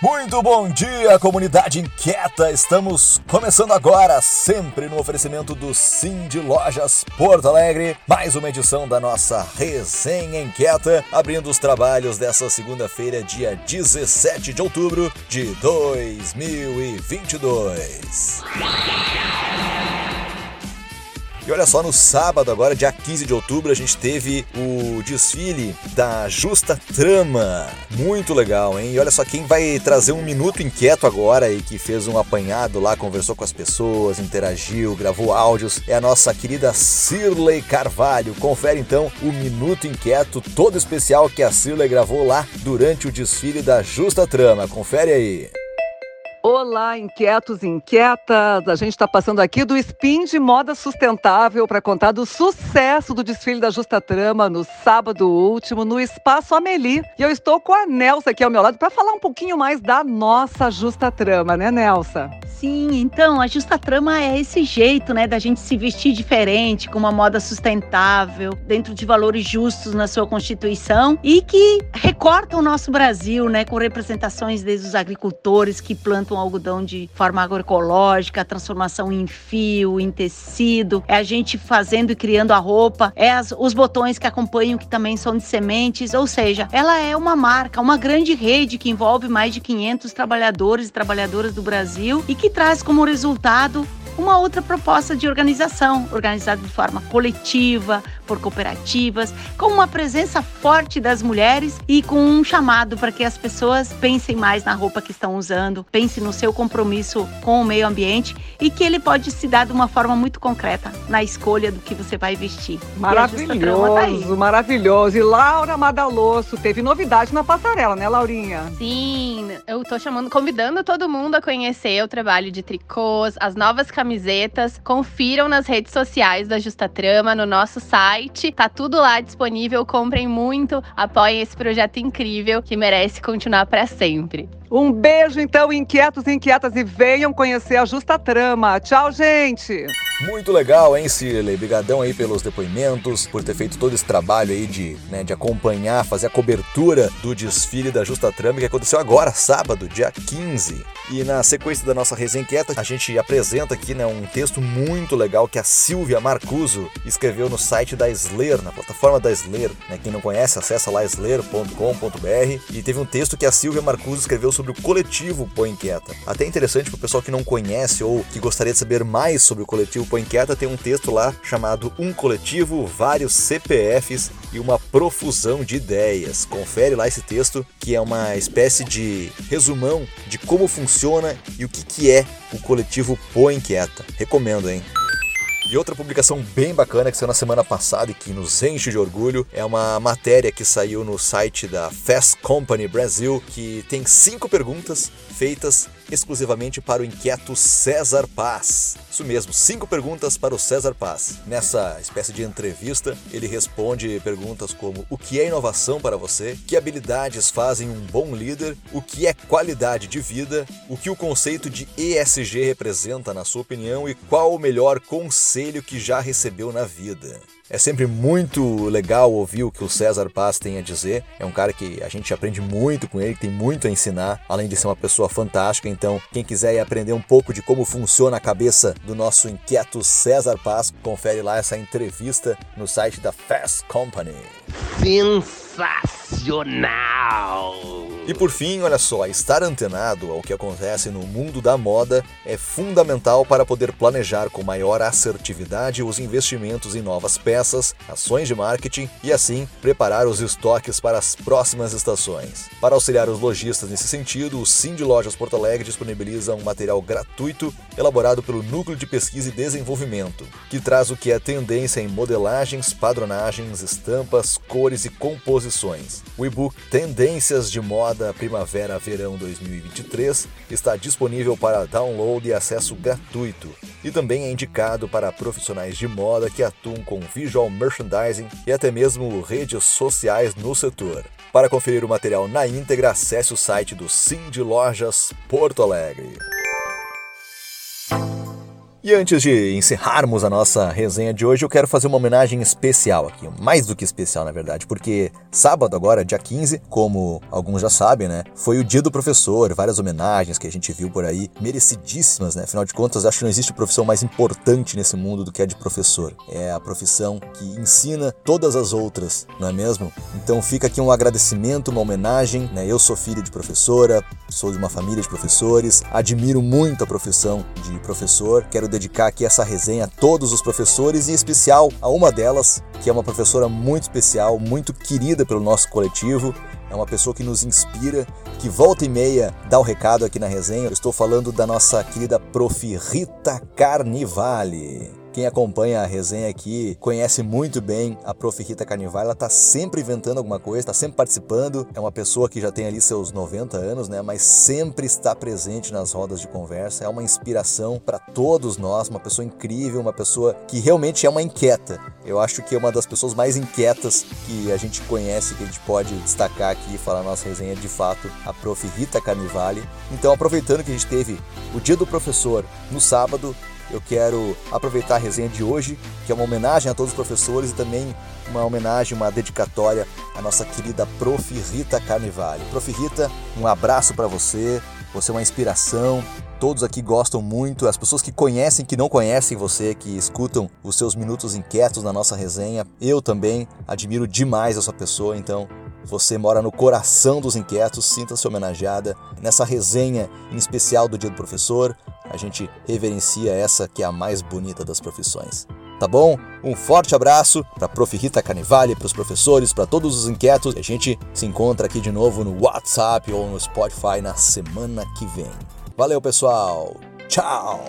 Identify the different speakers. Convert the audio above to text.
Speaker 1: Muito bom dia, comunidade inquieta! Estamos começando agora, sempre no oferecimento do Sim de Lojas Porto Alegre, mais uma edição da nossa Resenha Inquieta, abrindo os trabalhos dessa segunda-feira, dia 17 de outubro de 2022. E olha só, no sábado, agora, dia 15 de outubro, a gente teve o desfile da Justa Trama. Muito legal, hein? E olha só, quem vai trazer um minuto inquieto agora e que fez um apanhado lá, conversou com as pessoas, interagiu, gravou áudios, é a nossa querida Cirlei Carvalho. Confere então o minuto inquieto todo especial que a Cirlei gravou lá durante o desfile da Justa Trama. Confere aí.
Speaker 2: Olá, inquietos e inquietas! A gente está passando aqui do Spin de Moda Sustentável para contar do sucesso do desfile da Justa Trama no sábado último no Espaço Amelie. E eu estou com a Nelsa aqui ao meu lado para falar um pouquinho mais da nossa Justa Trama, né, Nelsa?
Speaker 3: Sim, então a Justa Trama é esse jeito, né, da gente se vestir diferente, com uma moda sustentável, dentro de valores justos na sua Constituição e que recorta o nosso Brasil, né, com representações desde os agricultores que plantam algodão de forma agroecológica, a transformação em fio, em tecido, é a gente fazendo e criando a roupa, é as, os botões que acompanham que também são de sementes, ou seja, ela é uma marca, uma grande rede que envolve mais de 500 trabalhadores e trabalhadoras do Brasil e que que traz como resultado uma outra proposta de organização, organizada de forma coletiva, por cooperativas, com uma presença forte das mulheres e com um chamado para que as pessoas pensem mais na roupa que estão usando, pensem no seu compromisso com o meio ambiente e que ele pode se dar de uma forma muito concreta na escolha do que você vai vestir.
Speaker 2: Tá maravilhoso, tá maravilhoso. E Laura Madalosso teve novidade na passarela, né, Laurinha?
Speaker 4: Sim, eu tô chamando, convidando todo mundo a conhecer o trabalho de tricôs, as novas camisetas. Confiram nas redes sociais da Justa Trama, no nosso site site, tá tudo lá disponível. Comprem muito, apoiem esse projeto incrível que merece continuar para sempre.
Speaker 2: Um beijo, então, inquietos e inquietas, e venham conhecer a Justa Trama. Tchau, gente!
Speaker 1: Muito legal, hein, Cirlei? Obrigadão aí pelos depoimentos, por ter feito todo esse trabalho aí de, né, de acompanhar, fazer a cobertura do desfile da Justa Trama que aconteceu agora, sábado, dia 15. E na sequência da nossa resenha inquieta, a gente apresenta aqui né, um texto muito legal que a Silvia Marcuso escreveu no site da Slayer, na plataforma da Slayer. Né? Quem não conhece, acessa lá slayer.com.br. E teve um texto que a Silvia Marcuso escreveu sobre o coletivo Põe Inquieta. Até interessante para o pessoal que não conhece ou que gostaria de saber mais sobre o coletivo Põe Inquieta, tem um texto lá chamado Um Coletivo, Vários CPFs e uma profusão de ideias. Confere lá esse texto, que é uma espécie de resumão de como funciona e o que, que é o coletivo Põe Inquieta. Recomendo, hein? E outra publicação bem bacana que saiu na semana passada e que nos enche de orgulho é uma matéria que saiu no site da Fast Company Brasil que tem cinco perguntas feitas exclusivamente para o inquieto César Paz. Isso mesmo, cinco perguntas para o César Paz. Nessa espécie de entrevista, ele responde perguntas como: o que é inovação para você? Que habilidades fazem um bom líder? O que é qualidade de vida? O que o conceito de ESG representa na sua opinião e qual o melhor conselho que já recebeu na vida? É sempre muito legal ouvir o que o César Paz tem a dizer. É um cara que a gente aprende muito com ele, tem muito a ensinar, além de ser uma pessoa fantástica. Então, quem quiser aprender um pouco de como funciona a cabeça do nosso inquieto César Paz, confere lá essa entrevista no site da Fast Company.
Speaker 5: Sensacional!
Speaker 1: E por fim, olha só, estar antenado ao que acontece no mundo da moda é fundamental para poder planejar com maior assertividade os investimentos em novas peças, ações de marketing e assim preparar os estoques para as próximas estações. Para auxiliar os lojistas nesse sentido, o Sim de Lojas Porto Alegre disponibiliza um material gratuito elaborado pelo Núcleo de Pesquisa e Desenvolvimento, que traz o que é tendência em modelagens, padronagens, estampas, cores e composições. O e-book Tendências de Moda temporada Primavera-Verão 2023 está disponível para download e acesso gratuito e também é indicado para profissionais de moda que atuam com visual merchandising e até mesmo redes sociais no setor. Para conferir o material na íntegra, acesse o site do Sim de Lojas Porto Alegre. E antes de encerrarmos a nossa resenha de hoje, eu quero fazer uma homenagem especial aqui, mais do que especial na verdade, porque sábado agora, dia 15, como alguns já sabem, né, foi o dia do professor, várias homenagens que a gente viu por aí, merecidíssimas, né? Afinal de contas, acho que não existe profissão mais importante nesse mundo do que a de professor. É a profissão que ensina todas as outras, não é mesmo? Então fica aqui um agradecimento, uma homenagem, né? Eu sou filho de professora, sou de uma família de professores, admiro muito a profissão de professor. Quero dedicar aqui essa resenha a todos os professores, em especial a uma delas, que é uma professora muito especial, muito querida pelo nosso coletivo. É uma pessoa que nos inspira, que volta e meia dá o recado aqui na resenha. Eu estou falando da nossa querida prof. Rita Carnivale. Quem acompanha a resenha aqui conhece muito bem a Prof. Rita Carnival. Ela tá sempre inventando alguma coisa, tá sempre participando. É uma pessoa que já tem ali seus 90 anos, né? Mas sempre está presente nas rodas de conversa. É uma inspiração para todos nós, uma pessoa incrível, uma pessoa que realmente é uma inquieta. Eu acho que é uma das pessoas mais inquietas que a gente conhece, que a gente pode destacar aqui e falar na nossa resenha de fato, a Prof. Rita Carnivale. Então, aproveitando que a gente teve o Dia do Professor no sábado, eu quero aproveitar a resenha de hoje, que é uma homenagem a todos os professores e também uma homenagem, uma dedicatória à nossa querida Prof. Rita Carnivale. Prof. Rita, um abraço para você, você é uma inspiração. Todos aqui gostam muito, as pessoas que conhecem, que não conhecem você, que escutam os seus minutos inquietos na nossa resenha, eu também admiro demais a sua pessoa, então você mora no coração dos inquietos, sinta-se homenageada nessa resenha em especial do Dia do Professor a gente reverencia essa que é a mais bonita das profissões. Tá bom? Um forte abraço para Prof. Rita Carnivale, para os professores, para todos os inquietos. A gente se encontra aqui de novo no WhatsApp ou no Spotify na semana que vem. Valeu, pessoal! Tchau!